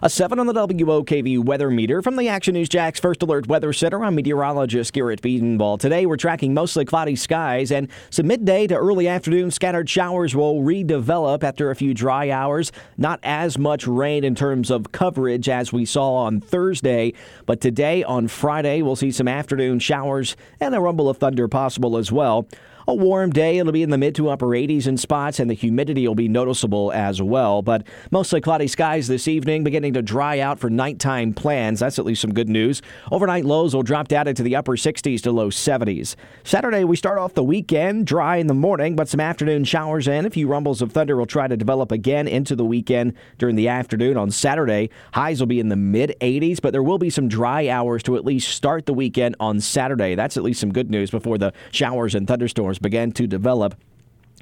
A 7 on the WOKV weather meter from the Action News Jax First Alert Weather Center. I'm meteorologist Garrett Bedenbaugh. Today we're tracking mostly cloudy skies and some midday to early afternoon scattered showers will redevelop after a few dry hours. Not as much rain in terms of coverage as we saw on Thursday, but today on Friday we'll see some afternoon showers and a rumble of thunder possible as well. A warm day. It'll be in the mid to upper 80s in spots, and the humidity will be noticeable as well. But mostly cloudy skies this evening, beginning to dry out for nighttime plans. That's at least some good news. Overnight lows will drop down into the upper 60s to low 70s. Saturday, we start off the weekend dry in the morning, but some afternoon showers and a few rumbles of thunder will try to develop again into the weekend during the afternoon. On Saturday, highs will be in the mid 80s, but there will be some dry hours to at least start the weekend on Saturday. That's at least some good news before the showers and thunderstorms began to develop.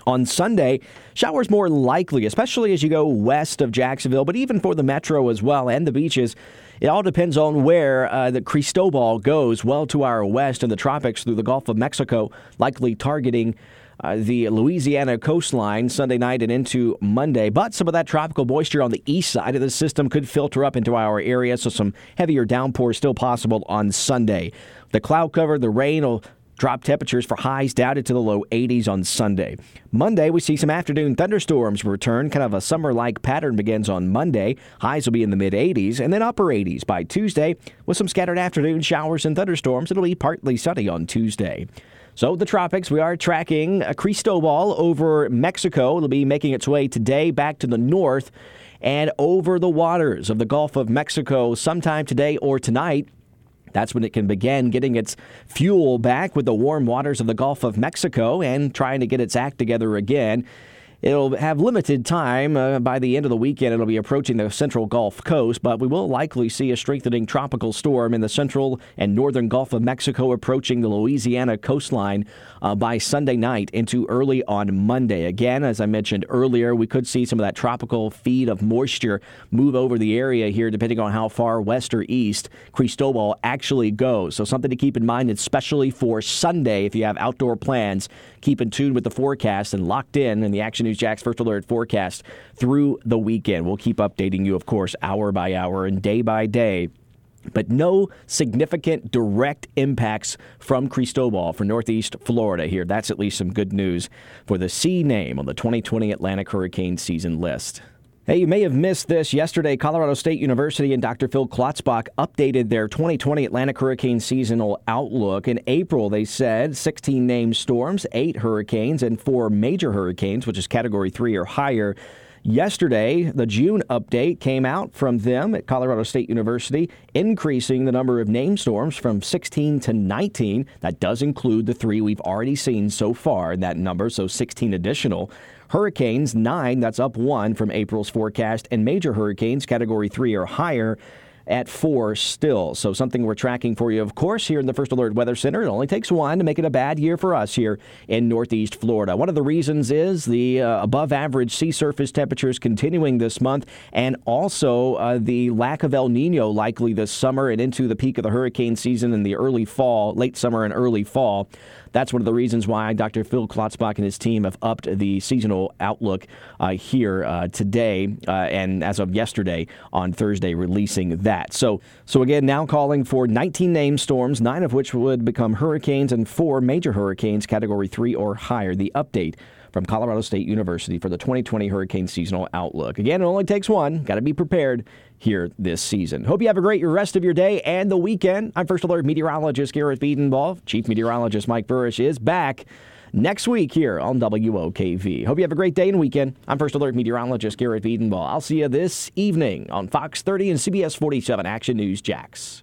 On Sunday, showers more likely, especially as you go west of Jacksonville, but even for the metro as well and the beaches. It all depends on where uh, the Cristobal goes, well to our west in the tropics through the Gulf of Mexico, likely targeting uh, the Louisiana coastline Sunday night and into Monday. But some of that tropical moisture on the east side of the system could filter up into our area, so some heavier downpours still possible on Sunday. The cloud cover, the rain will Drop temperatures for highs down to the low 80s on Sunday. Monday, we see some afternoon thunderstorms return. Kind of a summer like pattern begins on Monday. Highs will be in the mid 80s and then upper 80s by Tuesday with some scattered afternoon showers and thunderstorms. It'll be partly sunny on Tuesday. So, the tropics, we are tracking a Cristobal over Mexico. It'll be making its way today back to the north and over the waters of the Gulf of Mexico sometime today or tonight. That's when it can begin getting its fuel back with the warm waters of the Gulf of Mexico and trying to get its act together again. It'll have limited time. Uh, by the end of the weekend, it'll be approaching the central Gulf Coast, but we will likely see a strengthening tropical storm in the central and northern Gulf of Mexico approaching the Louisiana coastline uh, by Sunday night into early on Monday. Again, as I mentioned earlier, we could see some of that tropical feed of moisture move over the area here, depending on how far west or east Cristobal actually goes. So, something to keep in mind, especially for Sunday, if you have outdoor plans. Keep in tune with the forecast and locked in in the Action News Jax First Alert forecast through the weekend. We'll keep updating you, of course, hour by hour and day by day but no significant direct impacts from Cristobal for Northeast Florida here. That's at least some good news for the C name on the 2020 Atlantic Hurricane season list. Hey, you may have missed this. Yesterday, Colorado State University and Dr. Phil Klotzbach updated their 2020 Atlantic hurricane seasonal outlook. In April, they said 16 named storms, eight hurricanes, and four major hurricanes, which is category three or higher. Yesterday, the June update came out from them at Colorado State University, increasing the number of named storms from 16 to 19. That does include the three we've already seen so far in that number, so 16 additional. Hurricanes, nine, that's up one from April's forecast, and major hurricanes, category three or higher at four still. So something we're tracking for you, of course, here in the First Alert Weather Center. It only takes one to make it a bad year for us here in Northeast Florida. One of the reasons is the uh, above average sea surface temperatures continuing this month and also uh, the lack of El Nino likely this summer and into the peak of the hurricane season in the early fall, late summer and early fall. That's one of the reasons why Dr. Phil Klotzbach and his team have upped the seasonal outlook uh, here uh, today uh, and as of yesterday on Thursday, releasing that. So, so again, now calling for 19 named storms, nine of which would become hurricanes, and four major hurricanes, category three or higher. The update from Colorado State University for the 2020 Hurricane Seasonal Outlook. Again, it only takes one. Got to be prepared here this season. Hope you have a great rest of your day and the weekend. I'm First Alert Meteorologist Garrett Bedenbaugh. Chief Meteorologist Mike Buresh is back next week here on WOKV. Hope you have a great day and weekend. I'm First Alert Meteorologist Garrett Bedenbaugh. I'll see you this evening on Fox 30 and CBS 47 Action News Jax.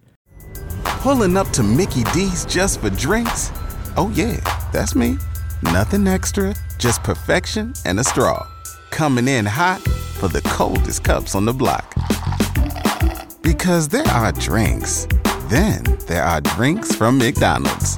Pulling up to Mickey D's just for drinks? Oh, yeah, that's me. Nothing extra, just perfection and a straw. Coming in hot for the coldest cups on the block. Because there are drinks, then there are drinks from McDonald's.